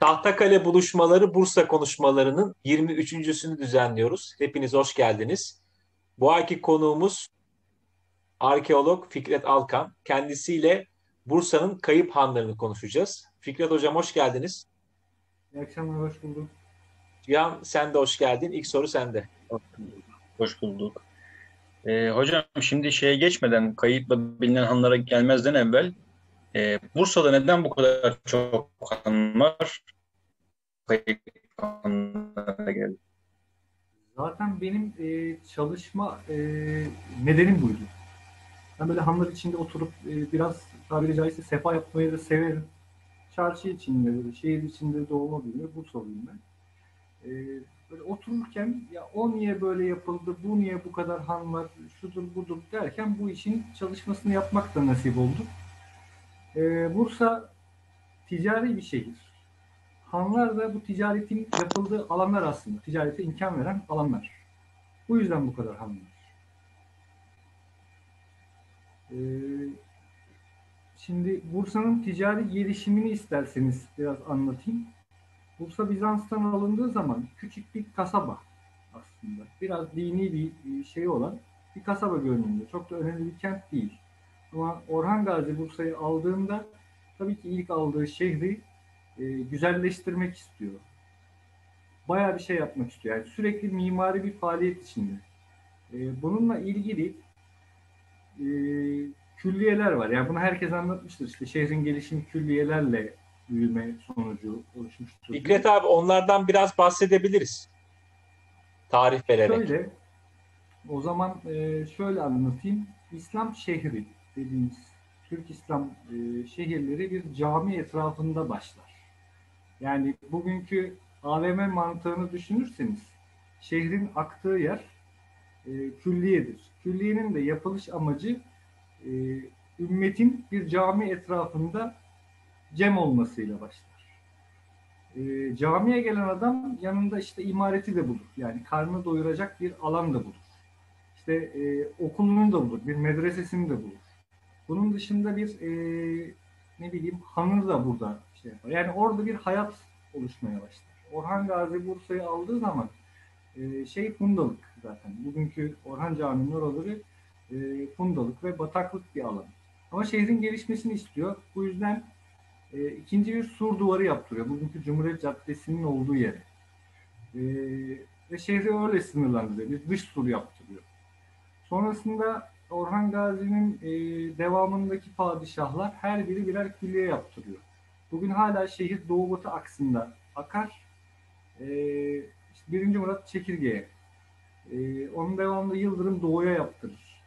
Tahtakale buluşmaları Bursa konuşmalarının 23.sünü düzenliyoruz. Hepiniz hoş geldiniz. Bu ayki konuğumuz arkeolog Fikret Alkan. Kendisiyle Bursa'nın kayıp hanlarını konuşacağız. Fikret Hocam hoş geldiniz. İyi akşamlar, hoş bulduk. Cihan sen de hoş geldin. İlk soru sende. Hoş bulduk. Ee, hocam şimdi şeye geçmeden kayıtla bilinen hanlara gelmezden evvel e, Bursa'da neden bu kadar çok han var? Zaten benim e, çalışma e, nedenim buydu. Ben böyle hanlar içinde oturup e, biraz tabiri caizse sefa yapmayı da severim. Çarşı içinde, şehir içinde doğma büyüme Bursalıyım ben. E, böyle otururken ya o niye böyle yapıldı, bu niye bu kadar han var, şudur budur derken bu işin çalışmasını yapmak da nasip oldu. E, Bursa ticari bir şehir. Hanlar da bu ticaretin yapıldığı alanlar aslında. Ticarete imkan veren alanlar. Bu yüzden bu kadar han. Ee, şimdi Bursa'nın ticari gelişimini isterseniz biraz anlatayım. Bursa Bizans'tan alındığı zaman küçük bir kasaba aslında. Biraz dini bir şey olan bir kasaba görünümlü. Çok da önemli bir kent değil. Ama Orhan Gazi Bursa'yı aldığında tabii ki ilk aldığı şehri e, güzelleştirmek istiyor. Bayağı bir şey yapmak istiyor. Yani sürekli mimari bir faaliyet içinde. E, bununla ilgili e, külliyeler var. Yani bunu herkes anlatmıştır. İşte şehrin gelişimi külliyelerle büyüme sonucu oluşmuştur. Fikret abi onlardan biraz bahsedebiliriz. Tarih vererek. Şöyle, o zaman e, şöyle anlatayım. İslam şehri dediğimiz Türk İslam e, şehirleri bir cami etrafında başlar. Yani bugünkü AVM mantığını düşünürseniz şehrin aktığı yer e, külliyedir. Külliyenin de yapılış amacı e, ümmetin bir cami etrafında cem olmasıyla başlar. E, camiye gelen adam yanında işte imareti de bulur. Yani karnını doyuracak bir alan da bulur. İşte e, okulunu da bulur, bir medresesini de bulur. Bunun dışında bir e, ne bileyim hanı da burada şey yapar. Yani orada bir hayat oluşmaya başlar. Orhan Gazi Bursa'yı aldığı zaman e, şey fundalık zaten. Bugünkü Orhan Camii'nin oraları e, fundalık ve bataklık bir alan. Ama şehrin gelişmesini istiyor. Bu yüzden e, ikinci bir sur duvarı yaptırıyor. Bugünkü Cumhuriyet Caddesi'nin olduğu yere. E, ve şehri öyle sınırlandırıyor. Bir dış sur yaptırıyor. Sonrasında Orhan Gazi'nin e, devamındaki padişahlar her biri birer külliye yaptırıyor. Bugün hala şehir doğu batı aksında akar. E, işte birinci Murat Çekirge'ye. E, onun devamında Yıldırım doğuya yaptırır.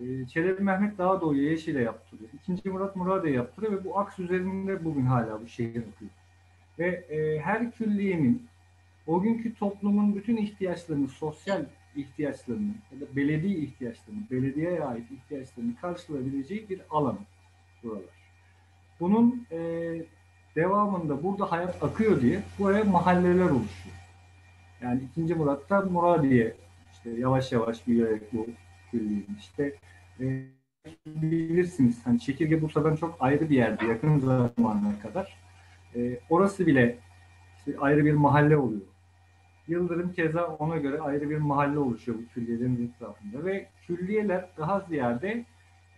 E, Çelebi Mehmet daha doğuya Yeşil'e yaptırıyor. İkinci Murat Muradiye yaptırıyor ve bu aks üzerinde bugün hala bu şehir akıyor. Ve e, her külliyenin o günkü toplumun bütün ihtiyaçlarını, sosyal ihtiyaçlarını ya da belediye ihtiyaçlarını, belediyeye ait ihtiyaçlarını karşılayabileceği bir alan buralar. Bunun e, devamında burada hayat akıyor diye buraya mahalleler oluşuyor. Yani ikinci Murat'ta Muradiye işte yavaş yavaş büyüyerek bu külliğin işte e, bilirsiniz hani Çekirge Bursa'dan çok ayrı bir yerde yakın zamana kadar. E, orası bile işte ayrı bir mahalle oluyor. Yıldırım keza ona göre ayrı bir mahalle oluşuyor bu külliyelerin etrafında ve külliyeler daha ziyade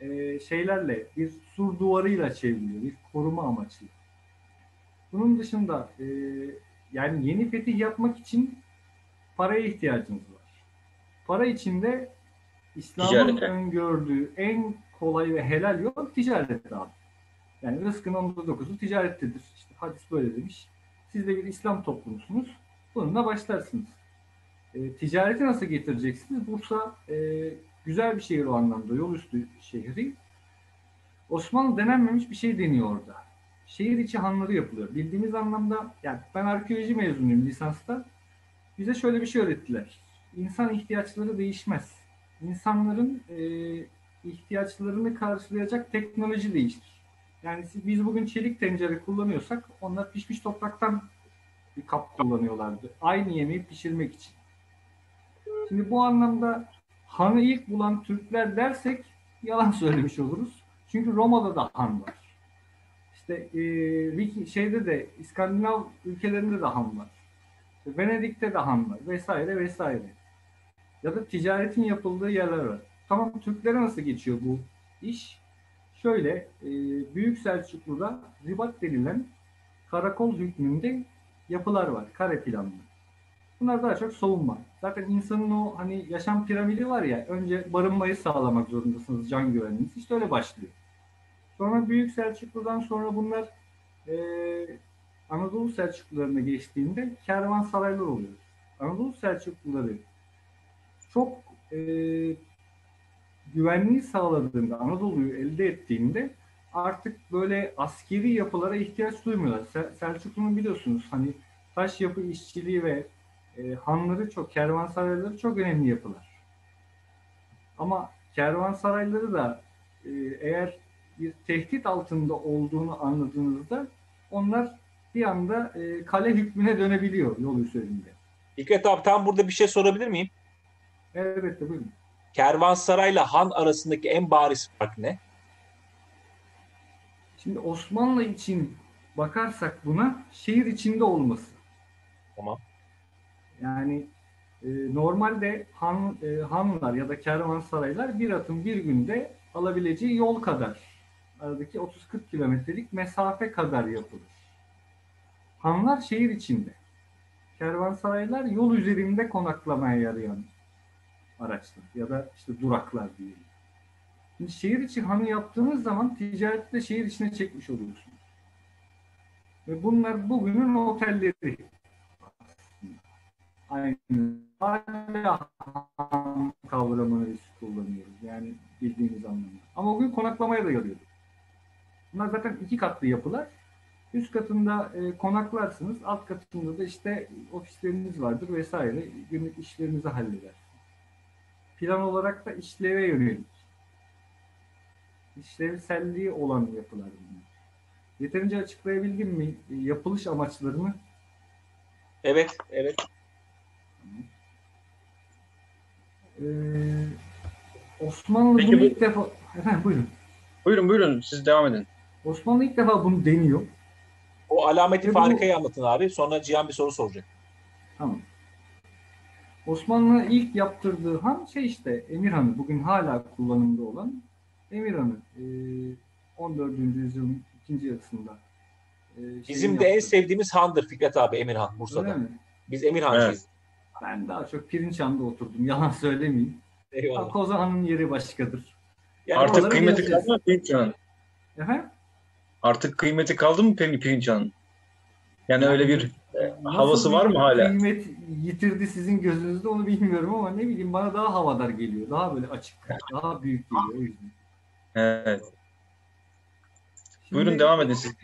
e, şeylerle bir sur duvarıyla çevriliyor, bir koruma amaçlı. Bunun dışında e, yani yeni fetih yapmak için paraya ihtiyacınız var. Para içinde İslam'ın öngördüğü en kolay ve helal yol ticaret abi. Yani rızkın onda dokuzu ticarettedir. İşte hadis böyle demiş. Siz de bir İslam toplumusunuz. Bununla başlarsınız. E, ticareti nasıl getireceksiniz? Bursa e, güzel bir şehir o anlamda. Yol üstü şehri. Osmanlı denenmemiş bir şey deniyor orada. Şehir içi hanları yapılıyor. Bildiğimiz anlamda, yani ben arkeoloji mezunuyum lisansta. Bize şöyle bir şey öğrettiler. İnsan ihtiyaçları değişmez. İnsanların e, ihtiyaçlarını karşılayacak teknoloji değişir. Yani biz bugün çelik tencere kullanıyorsak onlar pişmiş topraktan bir kap kullanıyorlardı. Aynı yemeği pişirmek için. Şimdi bu anlamda hanı ilk bulan Türkler dersek yalan söylemiş oluruz. Çünkü Roma'da da han var. İşte e, şeyde de İskandinav ülkelerinde de han var. İşte Venedik'te de han var vesaire vesaire. Ya da ticaretin yapıldığı yerler var. Tamam Türklere nasıl geçiyor bu iş? Şöyle e, Büyük Selçuklu'da ribat denilen karakol hükmünde yapılar var. Kare planlı. Bunlar daha çok savunma. Zaten insanın o hani yaşam piramidi var ya önce barınmayı sağlamak zorundasınız can güvenliğiniz. İşte öyle başlıyor. Sonra Büyük Selçuklu'dan sonra bunlar e, Anadolu Selçuklularına geçtiğinde kervansaraylar oluyor. Anadolu Selçukluları çok e, güvenliği sağladığında, Anadolu'yu elde ettiğinde artık böyle askeri yapılara ihtiyaç duymuyorlar. Sel- Selçuklu'nun biliyorsunuz hani taş yapı işçiliği ve e, hanları çok, kervansarayları çok önemli yapılar. Ama kervansarayları da e, eğer bir tehdit altında olduğunu anladığınızda onlar bir anda e, kale hükmüne dönebiliyor yol üzerinde. Fikret abi tam burada bir şey sorabilir miyim? Elbette buyurun. Kervansarayla Han arasındaki en bariz fark ne? Şimdi Osmanlı için bakarsak buna şehir içinde olması. Tamam. Yani e, normalde han, e, hanlar ya da kervansaraylar bir atın bir günde alabileceği yol kadar aradaki 30-40 kilometrelik mesafe kadar yapılır. Hanlar şehir içinde. Kervansaraylar yol üzerinde konaklamaya yarayan araçlar ya da işte duraklar diyelim. Şimdi şehir içi hanı yaptığınız zaman ticareti de şehir içine çekmiş oluyorsunuz. Ve bunlar bugünün otelleri. Aynı. Hala kavramını biz kullanıyoruz. Yani bildiğimiz anlamda. Ama bugün konaklamaya da yarıyor. Bunlar zaten iki katlı yapılar. Üst katında e, konaklarsınız. Alt katında da işte ofisleriniz vardır vesaire. Günlük işlerinizi halleder. Plan olarak da işleve yönelik. İşlevselliği olan yapılar bunlar. Yeterince açıklayabildim mi yapılış amaçlarını? Evet, evet. Ee, Osmanlı Peki bunu bu- ilk defa... Efendim buyurun. Buyurun buyurun siz devam edin. Osmanlı ilk defa bunu deniyor. O alameti Ve bu- farikayı anlatın abi. Sonra Cihan bir soru soracak. Tamam. Osmanlı ilk yaptırdığı han şey işte Emirhan'ı bugün hala kullanımda olan Emirhan'ı e, 14. yüzyılın ikinci yarısında. e, Bizim de en sevdiğimiz Han'dır Fikret abi Emirhan Öyle Bursa'da. mi? Biz Emirhancıyız. Ben daha çok Pirinçhan'da oturdum. Yalan söylemeyeyim. Eyvallah. Kozahan'ın yeri başkadır. Yani Artık kıymeti kaldı mı Pirinçhan'ın? Efendim? Artık kıymeti kaldı mı Pir- Pirinçhan'ın? Yani öyle bir e, Nasıl havası var bir mı hala? Kıymet yitirdi sizin gözünüzde onu bilmiyorum ama ne bileyim bana daha havadar geliyor. Daha böyle açık, daha büyük geliyor o yüzden. Evet. Şimdi Buyurun devam edin siz.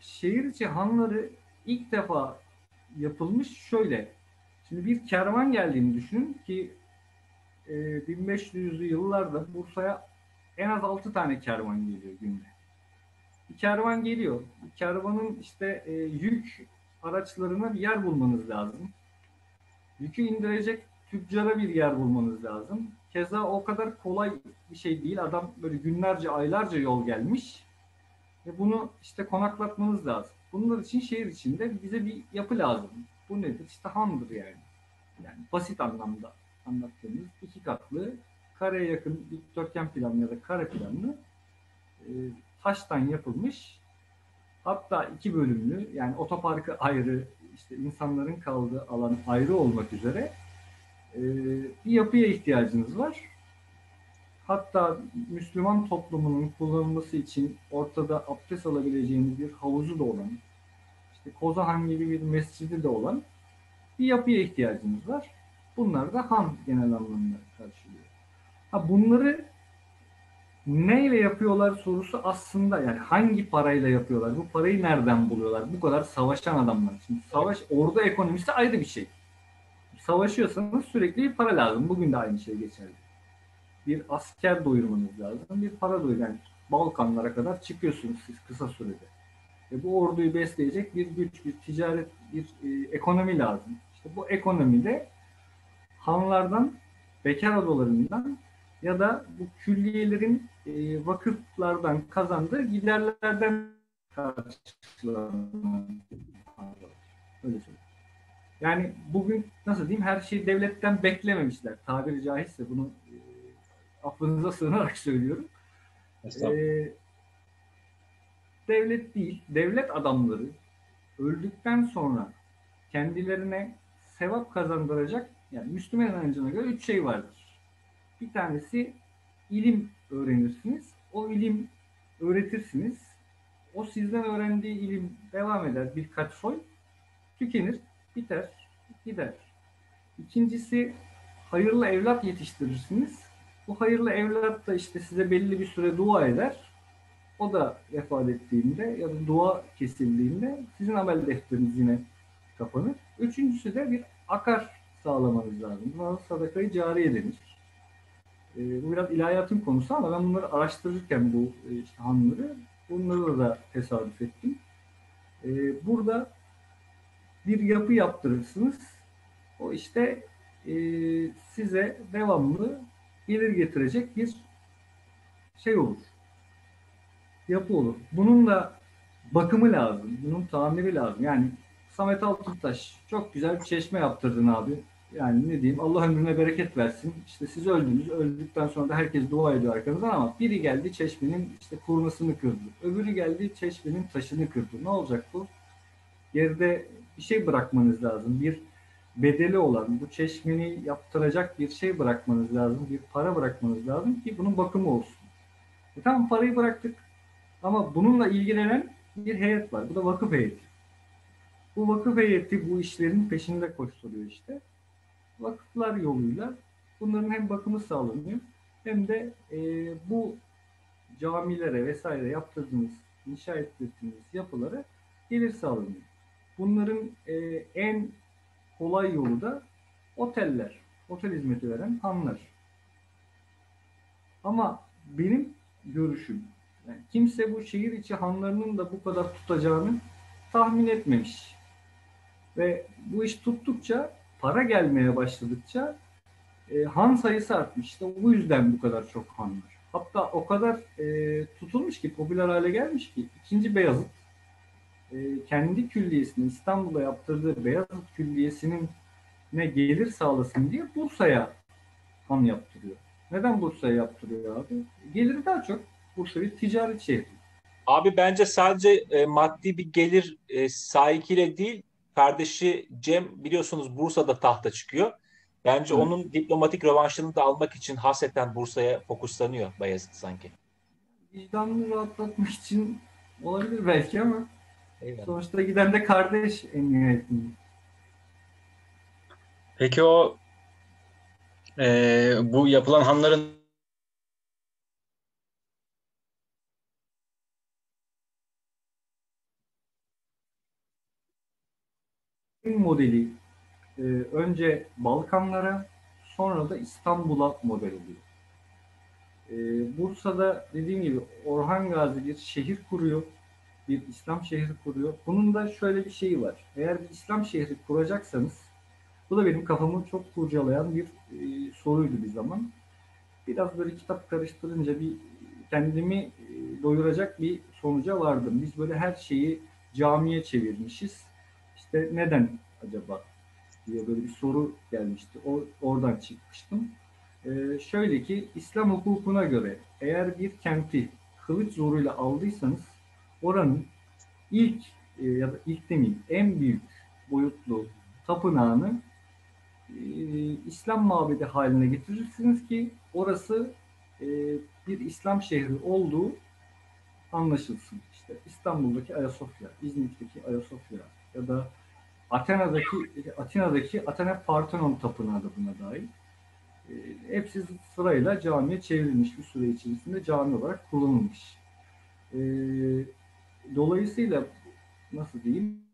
Şehir içi hanları ilk defa yapılmış şöyle. Şimdi bir kervan geldiğini düşünün ki e, 1500'lü yıllarda Bursa'ya en az 6 tane kervan geliyor günde. Bir kervan geliyor. Kervanın işte e, yük araçlarına bir yer bulmanız lazım. Yükü indirecek tüccara bir yer bulmanız lazım. Keza o kadar kolay bir şey değil. Adam böyle günlerce, aylarca yol gelmiş. Ve bunu işte konaklatmanız lazım. Bunlar için şehir içinde bize bir yapı lazım. Bu nedir? İşte handır yani. Yani basit anlamda anlattığımız iki katlı kareye yakın dikdörtgen planlı ya da kare planlı e, taştan yapılmış hatta iki bölümlü yani otoparkı ayrı işte insanların kaldığı alan ayrı olmak üzere e, bir yapıya ihtiyacınız var. Hatta Müslüman toplumunun kullanılması için ortada abdest alabileceğiniz bir havuzu da olan, işte Kozahan gibi bir mescidi de olan bir yapıya ihtiyacınız var. Bunlar da han genel anlamda karşılıyor. Ha bunları neyle yapıyorlar sorusu aslında yani hangi parayla yapıyorlar? Bu parayı nereden buluyorlar? Bu kadar savaşan adamlar. Şimdi savaş ordu ekonomisi ayrı bir şey. Savaşıyorsanız sürekli bir para lazım. Bugün de aynı şey geçerli. Bir asker doyurmanız lazım. Bir para doyur. Yani Balkanlara kadar çıkıyorsunuz siz kısa sürede. Ve bu orduyu besleyecek bir güç, bir ticaret, bir e, ekonomi lazım. İşte bu ekonomide hanlardan, bekar odalarından ya da bu külliyelerin e, vakıflardan kazandığı giderlerden karşılanan Öyle söyleyeyim. Yani bugün nasıl diyeyim her şeyi devletten beklememişler. Tabiri caizse bunu e, affınıza sığınarak söylüyorum. E, devlet değil, devlet adamları öldükten sonra kendilerine sevap kazandıracak yani Müslüman inancına göre üç şey vardır. Bir tanesi ilim öğrenirsiniz. O ilim öğretirsiniz. O sizden öğrendiği ilim devam eder birkaç soy. Tükenir, biter, gider. İkincisi hayırlı evlat yetiştirirsiniz. Bu hayırlı evlat da işte size belli bir süre dua eder. O da vefat ettiğinde ya da dua kesildiğinde sizin amel defteriniz yine kapanır. Üçüncüsü de bir akar sağlamanız lazım. Buna sadakayı cariye denir. E, bu biraz ilahiyatın konusu ama ben bunları araştırırken bu e, işte hanları bunları da tesadüf ettim. E, burada bir yapı yaptırırsınız. O işte e, size devamlı gelir getirecek bir şey olur. Yapı olur. Bunun da bakımı lazım. Bunun tamiri lazım. Yani Samet Altıntaş çok güzel bir çeşme yaptırdın abi. Yani ne diyeyim Allah ömrüne bereket versin. İşte siz öldünüz. Öldükten sonra da herkes dua ediyor arkanızdan ama biri geldi çeşmenin işte kurnasını kırdı. Öbürü geldi çeşmenin taşını kırdı. Ne olacak bu? Geride bir şey bırakmanız lazım. Bir bedeli olan bu çeşmeni yaptıracak bir şey bırakmanız lazım. Bir para bırakmanız lazım ki bunun bakımı olsun. E tamam parayı bıraktık ama bununla ilgilenen bir heyet var. Bu da vakıf heyeti. Bu vakıf heyeti bu işlerin peşinde koşturuyor işte. Vakıflar yoluyla bunların hem bakımı sağlanıyor hem de e, bu camilere vesaire yaptırdığınız, inşa ettirdiğiniz yapılara gelir sağlanıyor. Bunların e, en kolay yolu da oteller, otel hizmeti veren hanlar. Ama benim görüşüm, yani kimse bu şehir içi hanlarının da bu kadar tutacağını tahmin etmemiş. Ve bu iş tuttukça, para gelmeye başladıkça e, han sayısı artmış. İşte bu yüzden bu kadar çok han var. Hatta o kadar e, tutulmuş ki, popüler hale gelmiş ki ikinci Beyazıt e, kendi külliyesini İstanbul'da yaptırdığı Beyazıt Külliyesi'nin ne gelir sağlasın diye Bursa'ya han yaptırıyor. Neden Bursa'ya yaptırıyor abi? Geliri daha çok. Bursa bir ticaret şehri. Abi bence sadece e, maddi bir gelir e, sahikiyle değil, kardeşi Cem biliyorsunuz Bursa'da tahta çıkıyor. Bence evet. onun diplomatik rövanşını da almak için haseten Bursa'ya fokuslanıyor Bayezid sanki. Vicdanını rahatlatmak için olabilir belki ama Eyvallah. sonuçta giden de kardeş en nihayetinde. Peki o e, bu yapılan hanların modeli e, önce Balkanlara sonra da İstanbul'a model oluyor. E, Bursa'da dediğim gibi Orhan Gazi bir şehir kuruyor. Bir İslam şehri kuruyor. Bunun da şöyle bir şeyi var. Eğer bir İslam şehri kuracaksanız bu da benim kafamı çok kurcalayan bir e, soruydu bir zaman. Biraz böyle kitap karıştırınca bir kendimi e, doyuracak bir sonuca vardım. Biz böyle her şeyi camiye çevirmişiz işte neden acaba diye böyle bir soru gelmişti. O, oradan çıkmıştım. Ee, şöyle ki İslam hukukuna göre eğer bir kenti kılıç zoruyla aldıysanız oranın ilk e, ya da ilk demeyeyim en büyük boyutlu tapınağını e, İslam mabedi haline getirirsiniz ki orası e, bir İslam şehri olduğu anlaşılsın. İşte İstanbul'daki Ayasofya, İzmit'teki Ayasofya ya da Atina'daki Atina'daki Athena Parthenon tapınağı da buna dahil. E, hepsi sırayla camiye çevrilmiş bir süre içerisinde cami olarak kullanılmış. E, dolayısıyla nasıl diyeyim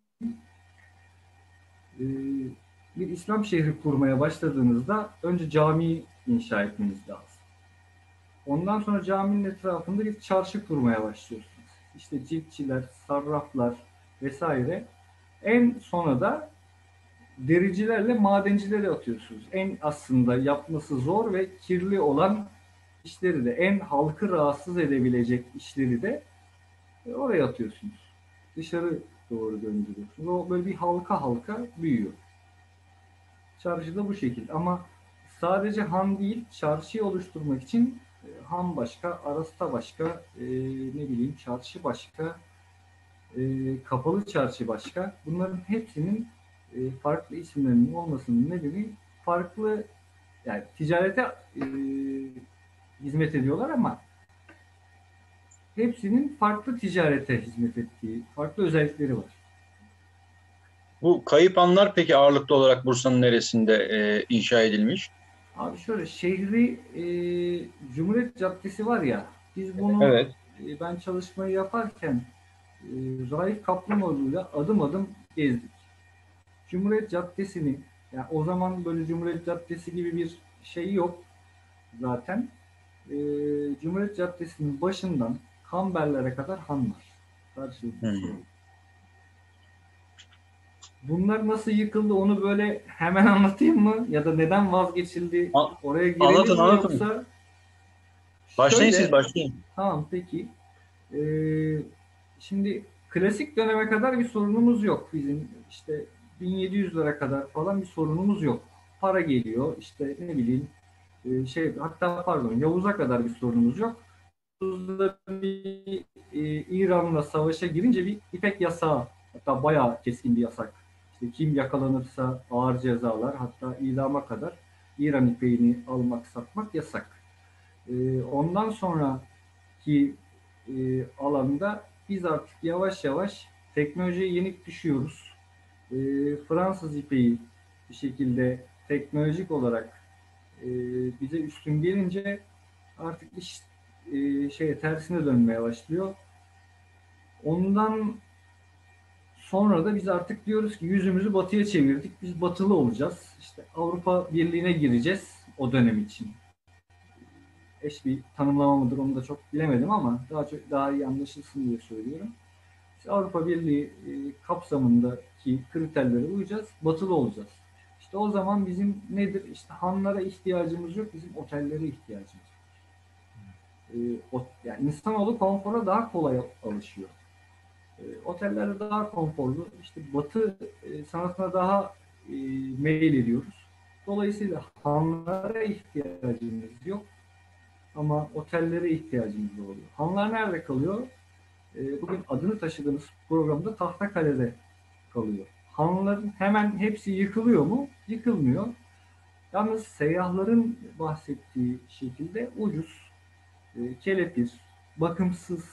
e, bir İslam şehri kurmaya başladığınızda önce cami inşa etmeniz lazım. Ondan sonra caminin etrafında bir çarşı kurmaya başlıyorsunuz. İşte ciltçiler, sarraflar vesaire en sona da dericilerle madencileri atıyorsunuz. En aslında yapması zor ve kirli olan işleri de en halkı rahatsız edebilecek işleri de oraya atıyorsunuz. dışarı doğru döndürüyorsunuz. O böyle bir halka halka büyüyor. Çarşı da bu şekilde ama sadece han değil çarşıyı oluşturmak için e, han başka, arasta başka, e, ne bileyim çarşı başka, e, kapalı çarşı başka. Bunların hepsinin e, farklı isimlerinin olmasının nedeni farklı yani ticarete e, hizmet ediyorlar ama hepsinin farklı ticarete hizmet ettiği, farklı özellikleri var. Bu kayıp anlar peki ağırlıklı olarak Bursa'nın neresinde e, inşa edilmiş? Abi şöyle şehri e, Cumhuriyet Caddesi var ya biz bunu Evet. e, ben çalışmayı yaparken e, Raif Kaplanoğlu'yla adım adım gezdik. Cumhuriyet Caddesi'ni yani o zaman böyle Cumhuriyet Caddesi gibi bir şey yok zaten. E, Cumhuriyet Caddesi'nin başından Kamberlere kadar han var. Karşılıklı. Hmm. Bunlar nasıl yıkıldı onu böyle hemen anlatayım mı? Ya da neden vazgeçildi? An- Oraya girelim anlatın, mi anlatın. yoksa? Başlayın Şöyle- siz başlayın. Tamam peki. Ee, şimdi klasik döneme kadar bir sorunumuz yok bizim. işte 1700'lere kadar falan bir sorunumuz yok. Para geliyor işte ne bileyim e, şey hatta pardon Yavuz'a kadar bir sorunumuz yok. Yavuz'da bir e, İran'la savaşa girince bir İpek yasağı hatta bayağı keskin bir yasak. İşte kim yakalanırsa ağır cezalar hatta idama kadar İran ipeğini almak satmak yasak. Ee, ondan sonraki e, alanda biz artık yavaş yavaş teknolojiye yenik düşüyoruz. Ee, Fransız ipeği bir şekilde teknolojik olarak e, bize üstün gelince artık iş e, şeye tersine dönmeye başlıyor. Ondan sonra da biz artık diyoruz ki yüzümüzü batıya çevirdik. Biz batılı olacağız. İşte Avrupa Birliği'ne gireceğiz o dönem için eş bir tanımlama mıdır onu da çok bilemedim ama daha çok daha iyi anlaşılsın diye söylüyorum. İşte Avrupa Birliği e, kapsamındaki kriterlere uyacağız, batılı olacağız. İşte o zaman bizim nedir? İşte hanlara ihtiyacımız yok, bizim otellere ihtiyacımız. E, o, yani insanoğlu konfora daha kolay alışıyor. E, otellerde daha konforlu, işte batı e, sanatına daha e, meyil ediyoruz. Dolayısıyla hanlara ihtiyacımız yok ama otellere ihtiyacımız oluyor. Hanlar nerede kalıyor? Ee, bugün adını taşıdığımız programda Tahtakale'de kalıyor. Hanların hemen hepsi yıkılıyor mu? Yıkılmıyor. Yalnız seyyahların bahsettiği şekilde ucuz, e, kelepir, bakımsız,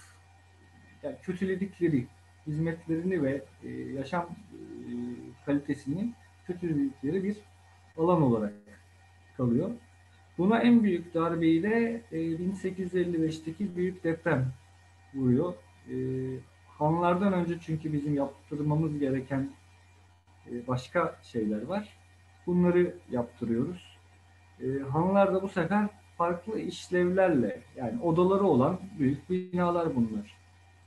yani kötüledikleri hizmetlerini ve e, yaşam e, kalitesini kötüledikleri bir alan olarak kalıyor. Buna en büyük darbeyi de e, 1855'teki büyük deprem vuruyor. E, hanlardan önce çünkü bizim yaptırmamız gereken e, başka şeyler var. Bunları yaptırıyoruz. E, hanlar da bu sefer farklı işlevlerle yani odaları olan büyük binalar bunlar.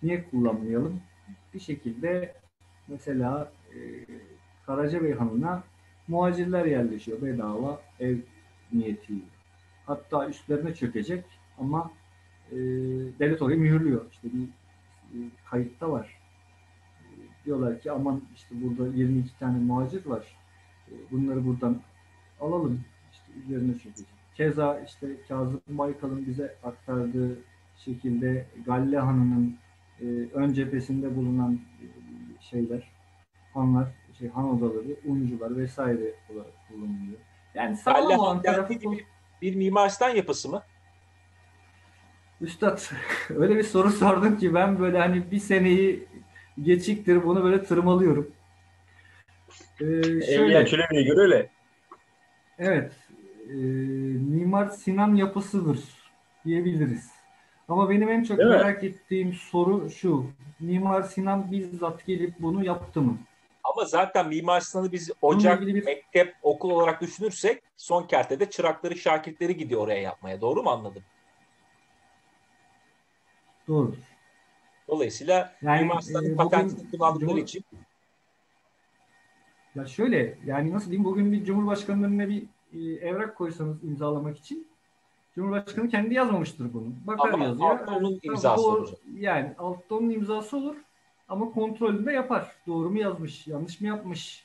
Niye kullanmayalım? Bir şekilde mesela e, Karacabey Hanı'na muhacirler yerleşiyor bedava ev niyetiyle. Hatta üstlerine çökecek ama e, devlet orayı mühürlüyor. İşte bir e, kayıtta var. E, diyorlar ki aman işte burada 22 tane muhacir var. E, bunları buradan alalım. İşte üzerine çökecek. Keza işte Kazım Baykal'ın bize aktardığı şekilde Galle Hanı'nın e, ön cephesinde bulunan e, şeyler, hanlar, şey, han odaları, uncular vesaire olarak kullanılıyor. Yani sağlam Galle olan Han tarafı gibi bir Mimar Sinan yapısı mı? Üstad öyle bir soru sordun ki ben böyle hani bir seneyi geçiktir bunu böyle tırmalıyorum. Ee, Evliya şöyle, Çelebi'ye göre öyle. evet, e, Mimar Sinan yapısıdır diyebiliriz. Ama benim en çok Değil mi? merak ettiğim soru şu. Mimar Sinan bizzat gelip bunu yaptı mı? Ama zaten Mimar Sinan'ı biz ocak, bir- mektep, okul olarak düşünürsek son kertede çırakları, şakirtleri gidiyor oraya yapmaya. Doğru mu anladım? Doğrudur. Dolayısıyla Yani, Mimar Sinan'ın e, patentini kullandıkları için Ya şöyle yani nasıl diyeyim bugün bir Cumhurbaşkanı'nın bir e, evrak koysanız imzalamak için Cumhurbaşkanı kendi yazmamıştır bunu. Bakar Ama yazıyor. altta onun imzası doğru. olacak. Yani altta onun imzası olur Ama kontrolünü de yapar. Doğru mu yazmış, yanlış mı yapmış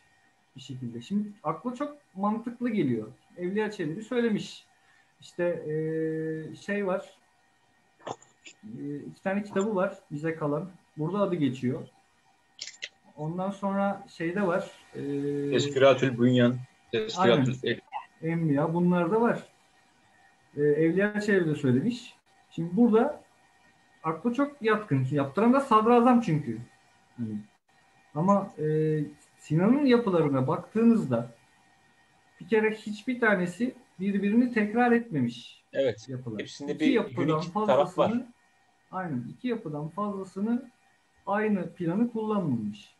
bir şekilde. Şimdi akla çok mantıklı geliyor. Evliya Çelebi söylemiş. İşte ee, şey var. E, iki tane kitabı var bize kalan. Burada adı geçiyor. Ondan sonra şeyde var. E, Teskiratül Bünyan. Teskiratül Enbiya. Bunlar da var. E, Evliya Çelebi de söylemiş. Şimdi burada aklı çok yatkın. Yaptıran da sadrazam çünkü. Hani. Ama e, Sinan'ın yapılarına baktığınızda bir kere hiçbir tanesi birbirini tekrar etmemiş. Evet. Yapılar. Hepsinde iki bir yapıdan taraf var. Aynen. iki yapıdan fazlasını aynı planı kullanmamış.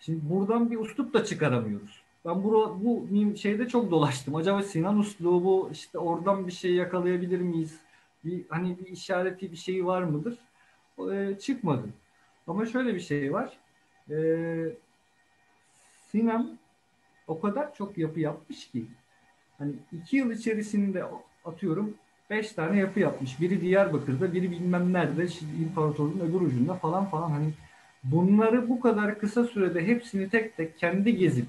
Şimdi buradan bir uslup da çıkaramıyoruz. Ben bu, bu şeyde çok dolaştım. Acaba Sinan uslubu işte oradan bir şey yakalayabilir miyiz? Bir, hani bir işareti bir şeyi var mıdır? E, çıkmadı. Ama şöyle bir şey var. E, Sinan o kadar çok yapı yapmış ki hani iki yıl içerisinde atıyorum beş tane yapı yapmış. Biri Diyarbakır'da, biri bilmem nerede, imparatorluğun öbür ucunda falan falan hani bunları bu kadar kısa sürede hepsini tek tek kendi gezip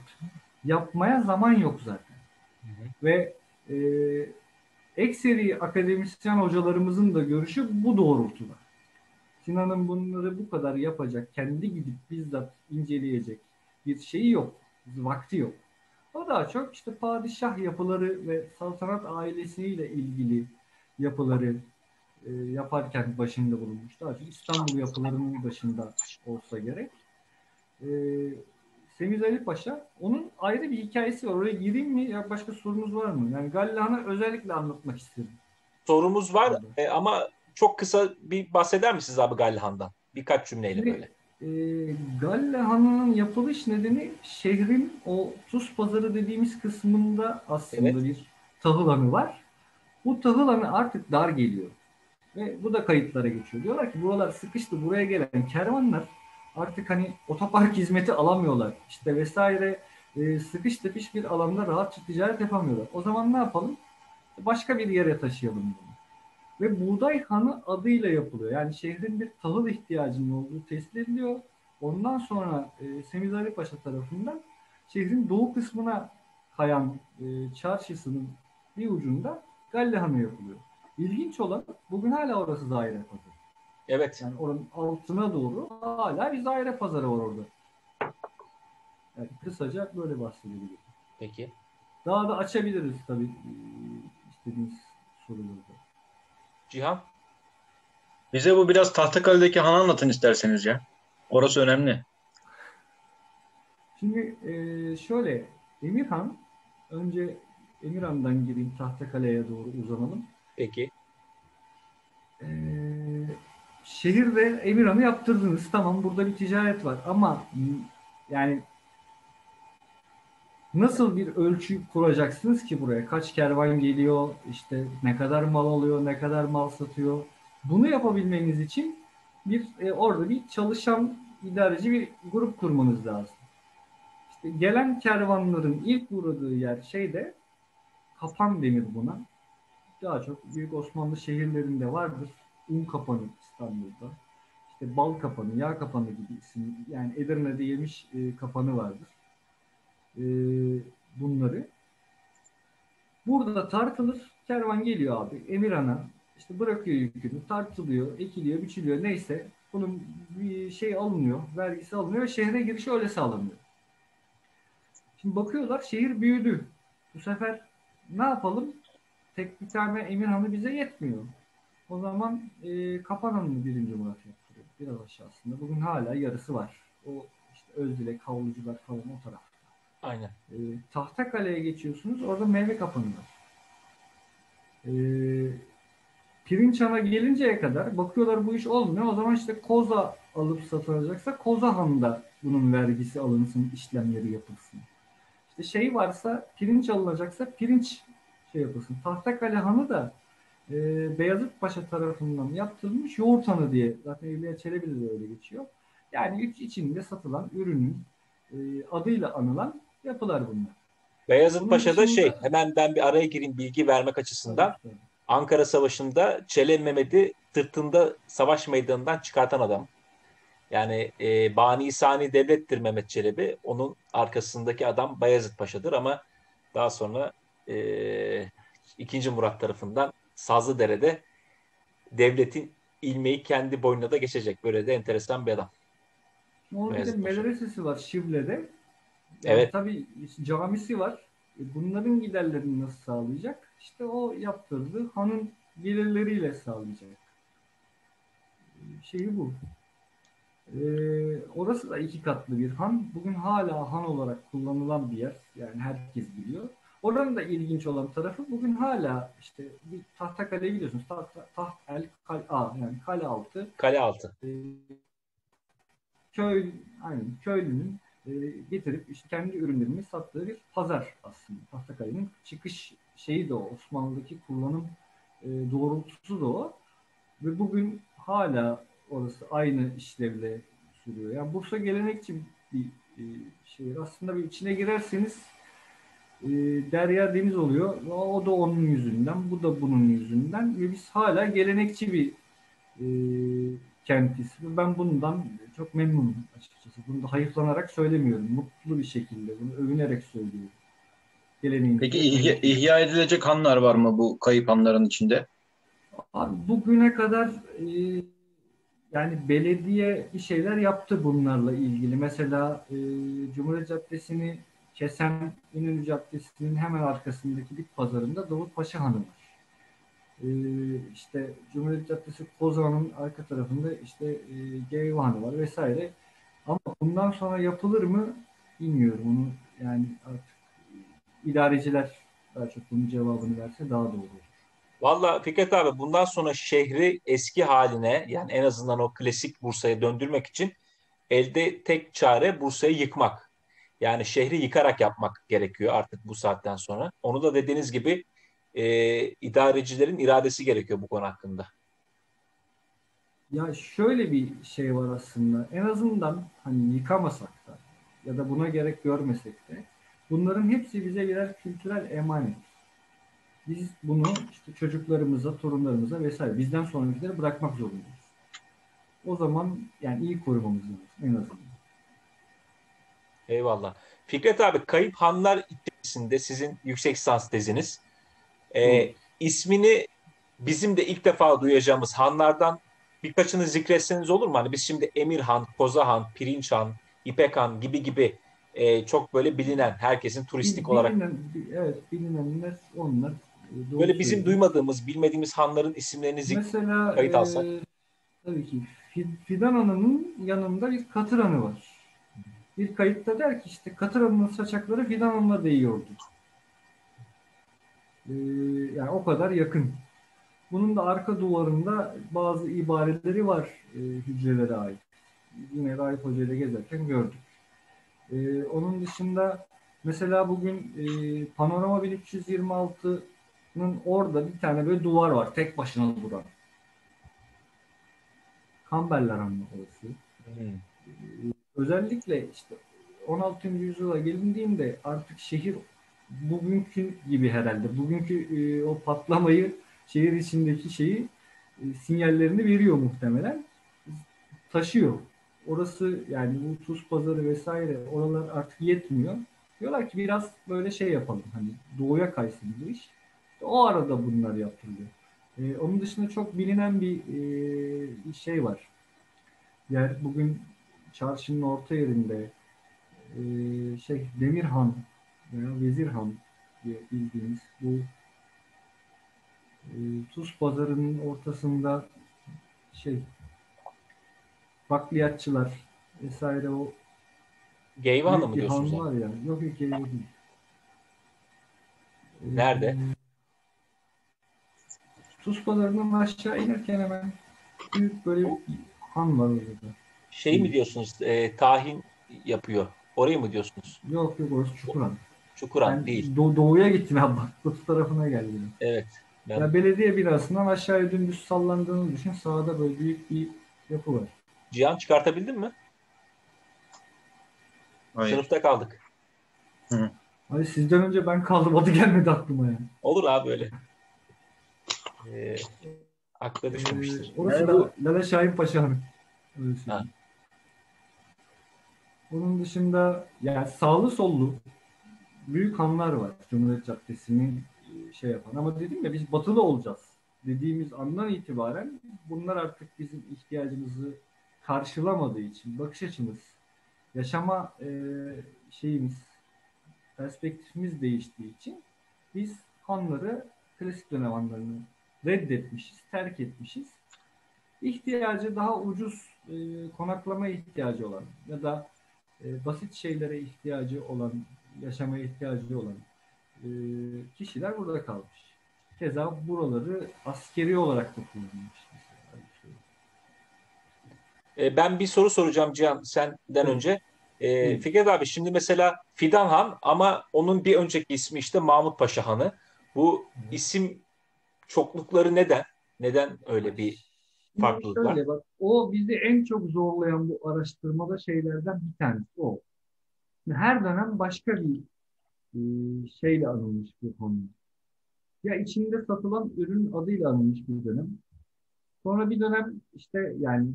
yapmaya zaman yok zaten. Hı hı. Ve e, ekseri akademisyen hocalarımızın da görüşü bu doğrultuda. Sinan'ın bunları bu kadar yapacak, kendi gidip bizzat inceleyecek bir şeyi yok, vakti yok. O daha çok işte padişah yapıları ve saltanat ailesiyle ilgili yapıları e, yaparken başında bulunmuş. Daha çok İstanbul yapılarının başında olsa gerek. E, Semiz Ali Paşa onun ayrı bir hikayesi var. Oraya gireyim mi? Ya başka sorunuz var mı? Yani Gallahan'ı özellikle anlatmak istedim. Sorumuz var e, ama çok kısa bir bahseder misiniz abi Gallahan'dan? Birkaç cümleyle Şimdi, böyle. E, Gallahan'ın yapılış nedeni şehrin o Tuz Pazarı dediğimiz kısmında aslında evet. bir tahıl hanı var. Bu tahıl hanı artık dar geliyor. Ve bu da kayıtlara geçiyor. Diyorlar ki buralar sıkıştı. Buraya gelen kervanlar artık hani otopark hizmeti alamıyorlar. İşte vesaire e, sıkış tepiş bir alanda rahatça ticaret yapamıyorlar. O zaman ne yapalım? Başka bir yere taşıyalım bunu. Ve Buğday Hanı adıyla yapılıyor. Yani şehrin bir tahıl ihtiyacının olduğu tespit ediliyor. Ondan sonra e, Semiz Ali Paşa tarafından şehrin doğu kısmına kayan e, çarşısının bir ucunda Galle Hanı yapılıyor. İlginç olan bugün hala orası daire pazarı. Evet. Yani oranın altına doğru hala bir daire pazarı var orada. Yani kısaca böyle bahsedebilirim. Peki. Daha da açabiliriz tabii e, istediğiniz soruları Cihan? Bize bu biraz Tahtakale'deki Han anlatın isterseniz ya. Orası önemli. Şimdi e, şöyle Emirhan önce Emirhan'dan gireyim Tahtakale'ye doğru uzanalım. Peki. Ee, şehirde Emirhan'ı yaptırdınız. Tamam burada bir ticaret var ama yani nasıl bir ölçü kuracaksınız ki buraya? Kaç kervan geliyor? İşte ne kadar mal alıyor? Ne kadar mal satıyor? Bunu yapabilmeniz için bir e, orada bir çalışan idareci bir grup kurmanız lazım. İşte gelen kervanların ilk uğradığı yer şeyde kapan denir buna. Daha çok Büyük Osmanlı şehirlerinde vardır. Un kapanı İstanbul'da. İşte bal kapanı, yağ kapanı gibi isim. Yani Edirne'de yemiş e, kapanı vardır e, bunları. Burada tartılır. Kervan geliyor abi. Emirhan'a işte bırakıyor yükünü. Tartılıyor, ekiliyor, biçiliyor. Neyse. Bunun bir şey alınıyor. Vergisi alınıyor. Şehre girişi öyle sağlanıyor. Şimdi bakıyorlar şehir büyüdü. Bu sefer ne yapalım? Tek bir tane Emirhan'ı bize yetmiyor. O zaman e, Kapanhan'ı birinci Murat yaptırıyor. Biraz aşağısında. Bugün hala yarısı var. O işte Özdilek, Havlucular falan o taraf. Aynen. E, Tahtakale'ye geçiyorsunuz. Orada meyve kapını var. E, Pirinçhan'a gelinceye kadar bakıyorlar bu iş olmuyor. O zaman işte koza alıp satılacaksa koza hanında bunun vergisi alınsın, işlemleri yapılsın. İşte şey varsa pirinç alınacaksa pirinç şey yapılsın. Tahtakale Hanı da e, Beyazıt Paşa tarafından yaptırılmış yoğurt hanı diye zaten İlyas Çelebi'de de öyle geçiyor. Yani üç içinde satılan ürünün e, adıyla anılan yapılar bunlar. Beyazıt Bunun Paşa'da şey hemen ben bir araya gireyim bilgi vermek açısından. Evet, Ankara Savaşı'nda Çele Mehmet'i tırtında savaş meydanından çıkartan adam. Yani e, Bani Sani devlettir Mehmet Çelebi. Onun arkasındaki adam Bayezid Paşa'dır ama daha sonra e, 2. Murat tarafından Sazlıdere'de devletin ilmeği kendi boynuna da geçecek. Böyle de enteresan bir adam. Onun bir de medresesi var Şivle'de. Yani evet. Tabii camisi var. E, bunların giderlerini nasıl sağlayacak? İşte o yaptırdı. Hanın gelirleriyle sağlayacak. E, şeyi bu. Ee, orası da iki katlı bir han. Bugün hala han olarak kullanılan bir yer. Yani herkes biliyor. Oranın da ilginç olan tarafı bugün hala işte bir tahta kale biliyorsunuz. Taht, taht el kale, a, yani kale altı. Kale altı. E, köy, aynen köylünün e, getirip işte kendi ürünlerini sattığı bir pazar aslında. Tahtakale'nin çıkış şeyi de o. Osmanlı'daki kullanım e, doğrultusu da o. Ve bugün hala orası aynı işlevle sürüyor. Yani Bursa gelenekçi bir e, şehir. Aslında bir içine girerseniz e, derya deniz oluyor. O da onun yüzünden, bu da bunun yüzünden ve biz hala gelenekçi bir e, kentiz. Ben bundan çok memnunum açıkçası. Bunu da hayıflanarak söylemiyorum. Mutlu bir şekilde bunu övünerek söylüyorum. Geleneğin Peki ihya, ihya edilecek hanlar var mı bu kayıp hanların içinde? Abi bugüne kadar e, yani belediye bir şeyler yaptı bunlarla ilgili. Mesela e, Cumhuriyet Caddesi'ni kesen İnönü Caddesi'nin hemen arkasındaki bit pazarında Davut Paşa Hanı var. E, işte Cumhuriyet Caddesi Kozan'ın arka tarafında işte e, Geyve Hanı var vesaire. Ama bundan sonra yapılır mı bilmiyorum. Onu yani artık idareciler daha çok bunun cevabını verse daha doğru olur. Valla Fikret abi bundan sonra şehri eski haline yani en azından o klasik Bursa'ya döndürmek için elde tek çare Bursa'yı yıkmak. Yani şehri yıkarak yapmak gerekiyor artık bu saatten sonra. Onu da dediğiniz gibi e, idarecilerin iradesi gerekiyor bu konu hakkında. Ya şöyle bir şey var aslında. En azından hani yıkamasak da ya da buna gerek görmesek de bunların hepsi bize birer kültürel emanet. Biz bunu işte çocuklarımıza, torunlarımıza vesaire bizden sonrakilere bırakmak zorundayız. O zaman yani iyi korumamız lazım en azından. Eyvallah. Fikret abi Kayıp Hanlar içerisinde sizin yüksek lisans teziniz. Ee, ismini bizim de ilk defa duyacağımız hanlardan birkaçını zikretseniz olur mu? Hani biz şimdi Emirhan, Kozahan, Pirinçhan, İpekhan gibi gibi e, çok böyle bilinen, herkesin turistik bilinen, olarak. Evet, bilinenler onlar. Doğru böyle bizim söylüyor. duymadığımız, bilmediğimiz hanların isimlerini Mesela, kayıt alsak. E, tabii ki Fidan Hanım'ın yanında bir Katır Hanı var. Bir kayıtta der ki işte Hanım'ın saçakları Fidan Hanım'la değiyordu. Ee, yani o kadar yakın. Bunun da arka duvarında bazı ibareleri var e, hücrelere ait. Yine Raif Hoca ile gezerken gördük. E, onun dışında mesela bugün e, Panorama 1326'nın orada bir tane böyle duvar var. Tek başına duran. Kamberler Hanı orası. Hmm. E, özellikle işte 16. yüzyıla gelindiğinde artık şehir bugünkü gibi herhalde. Bugünkü e, o patlamayı şehir içindeki şeyi e, sinyallerini veriyor muhtemelen. Taşıyor. Orası yani bu tuz pazarı vesaire oralar artık yetmiyor. Diyorlar ki biraz böyle şey yapalım. Hani doğuya kaysın bu iş. O arada bunlar yapılıyor. Ee, onun dışında çok bilinen bir, e, şey var. Yani bugün çarşının orta yerinde e, şey Demirhan veya Vezirhan diye bildiğimiz bu e, Tuz pazarının ortasında şey bakliyatçılar vesaire o Geyve Hanı mı diyorsunuz? var ya. Yok yok Geyve değil. E, Nerede? Ee, Tuz pazarından aşağı inerken hemen büyük böyle bir han var orada. Şey mi diyorsunuz? E, tahin yapıyor. Orayı mı diyorsunuz? Yok yok orası Çukuran. Çukuran ben değil. Do- doğuya gittim bak. Batı tarafına geldim. Evet. Ben... Ya belediye binasından aşağıya dümdüz sallandığını düşün. Sağda böyle büyük bir yapı var. Cihan çıkartabildin mi? Hayır. Sınıfta kaldık. Hı. Hayır sizden önce ben kaldım. Adı gelmedi aklıma yani. Olur abi öyle. Ee, akla düşmemiştir. Ee, orası da Lale Şahin Paşa'nın. Onun dışında yani sağlı sollu büyük hanlar var Cumhuriyet Caddesi'nin e, şey yapan. Ama dedim ya biz batılı olacağız dediğimiz andan itibaren bunlar artık bizim ihtiyacımızı karşılamadığı için bakış açımız, yaşama e, şeyimiz, perspektifimiz değiştiği için biz hanları, klasik dönem hanlarını reddetmişiz, terk etmişiz. İhtiyacı daha ucuz e, konaklama ihtiyacı olan ya da e, basit şeylere ihtiyacı olan, yaşamaya ihtiyacı olan e, kişiler burada kalmış. Keza buraları askeri olarak da kullanılmış. E, ben bir soru soracağım Cihan senden önce. E, Fikret abi şimdi mesela Fidan Han ama onun bir önceki ismi işte Mahmut Paşa Hanı. Bu isim çoklukları neden? Neden öyle bir farklılık var? Şöyle bak, o bizi en çok zorlayan bu araştırmada şeylerden bir tanesi o. Her dönem başka bir şeyle anılmış bir konu. Ya içinde satılan ürün adıyla anılmış bir dönem. Sonra bir dönem işte yani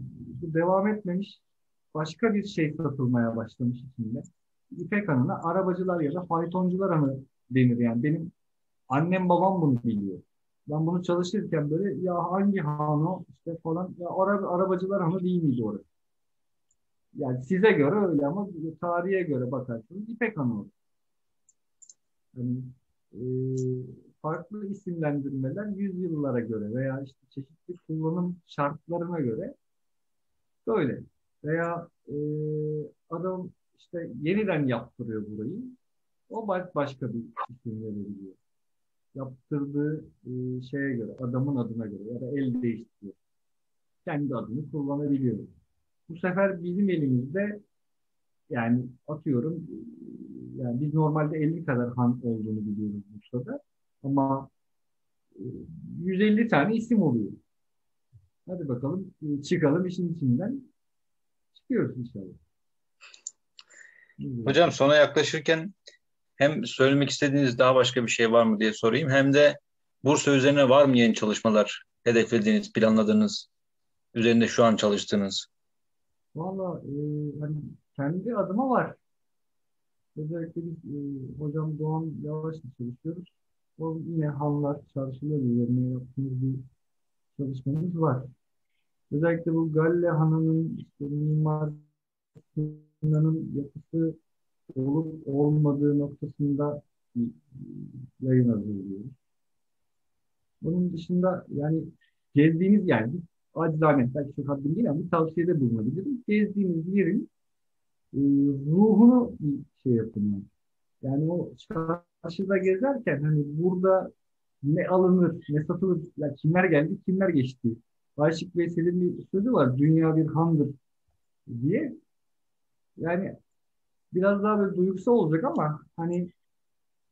devam etmemiş başka bir şey satılmaya başlamış içinde. İpek Hanı'na arabacılar ya da faytoncular hanı denir yani. Benim annem babam bunu biliyor. Ben bunu çalışırken böyle ya hangi hanı işte falan ya ara, arabacılar hanı değil miydi orası? Yani size göre öyle ama tarihe göre bakarsanız İpek Hanı olur. Yani, e, farklı isimlendirmeler yüzyıllara göre veya işte çeşitli kullanım şartlarına göre böyle. Veya e, adam işte yeniden yaptırıyor burayı. O başka bir isim verebiliyor. Yaptırdığı e, şeye göre, adamın adına göre ya da el değiştiriyor. Kendi adını kullanabiliyor. Bu sefer bizim elimizde yani atıyorum e, yani biz normalde 50 kadar han olduğunu biliyoruz Bursa'da. Ama 150 e, tane isim oluyor. Hadi bakalım e, çıkalım işin içinden. Çıkıyoruz inşallah. Hocam sona yaklaşırken hem söylemek istediğiniz daha başka bir şey var mı diye sorayım. Hem de Bursa üzerine var mı yeni çalışmalar hedeflediğiniz, planladığınız, üzerinde şu an çalıştığınız? Valla e, hani kendi adıma var. Özellikle biz e, hocam Doğan Yavaş'la çalışıyoruz. O yine hanlar, çarşılar üzerine yaptığımız bir çalışmamız var. Özellikle bu Galle Hanı'nın işte Mimar yapısı olup olmadığı noktasında bir yayın hazırlıyoruz. Bunun dışında yani gezdiğiniz bir acizane belki çok haddim değil ama bir tavsiyede bulunabilirim. Gezdiğiniz yerin e, ruhunu bir şey yapın. Yani o çarşıda gezerken hani burada ne alınır, ne satılır, yani kimler geldi, kimler geçti. Aşık Veysel'in bir sözü var, dünya bir handır diye. Yani biraz daha böyle duygusal olacak ama hani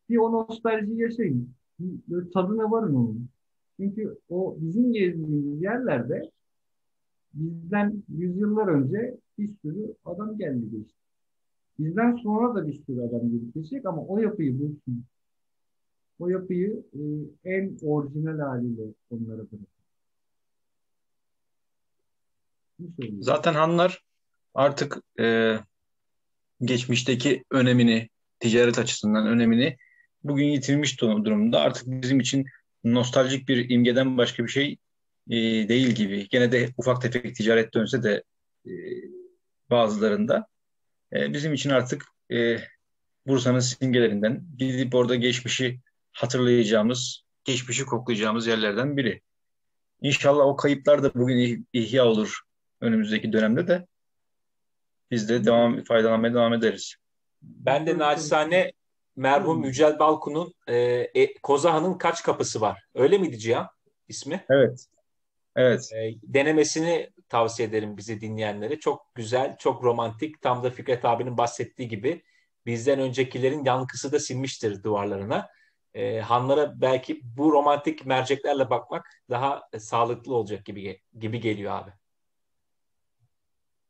bir o nostalji yaşayın. Böyle tadına varın onun. Çünkü o bizim gezdiğimiz yerlerde bizden yüzyıllar önce bir sürü adam geldi geçti. Bizden sonra da bir sürü adam gelip geçecek ama o yapıyı bulsun. O yapıyı e, en orijinal haliyle onlara bırakın. Zaten hanlar artık e, geçmişteki önemini, ticaret açısından önemini bugün yitirmiş durumda. Artık bizim için nostaljik bir imgeden başka bir şey e, değil gibi. Gene de ufak tefek ticaret dönse de e, bazılarında e, bizim için artık e, Bursa'nın simgelerinden gidip orada geçmişi hatırlayacağımız, geçmişi koklayacağımız yerlerden biri. İnşallah o kayıplar da bugün ihya olur önümüzdeki dönemde de biz de devam faydalanmaya devam ederiz. Ben de naçizane merhum Yücel Balkun'un e, e, Kozahan'ın kaç kapısı var? Öyle miydi Cihan ismi? Evet. Evet. E, denemesini tavsiye ederim bizi dinleyenlere. Çok güzel, çok romantik. Tam da Fikret abinin bahsettiği gibi bizden öncekilerin yankısı da sinmiştir duvarlarına. E, hanlara belki bu romantik merceklerle bakmak daha e, sağlıklı olacak gibi gibi geliyor abi.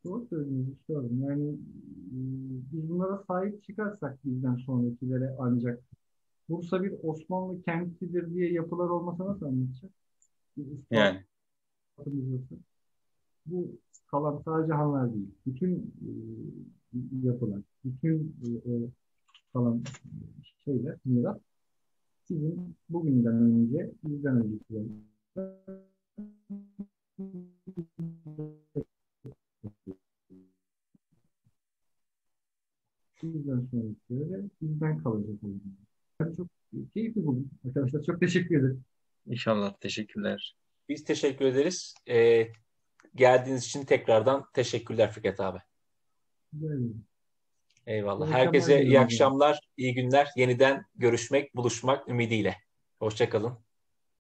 Doğru söylüyorsun. Yani e, biz bunlara sahip çıkarsak bizden sonrakilere ancak Bursa bir Osmanlı kentidir diye yapılar olmasa nasıl anlatacak? Yani. Bu kalan sadece hanlar değil. Bütün e, yapılan bütün e, kalan şeyler, miras sizin bugünden önce, bizden önce bizden sonrakileri de bizden kalacak olacak. Yani çok keyifli bugün. Arkadaşlar çok teşekkür ederim. İnşallah. Teşekkürler. Biz teşekkür ederiz. Ee, geldiğiniz için tekrardan teşekkürler Fikret abi. Güzel. Eyvallah. İyi Herkese iyi akşamlar, iyi günler. Yeniden görüşmek, buluşmak ümidiyle. Hoşçakalın.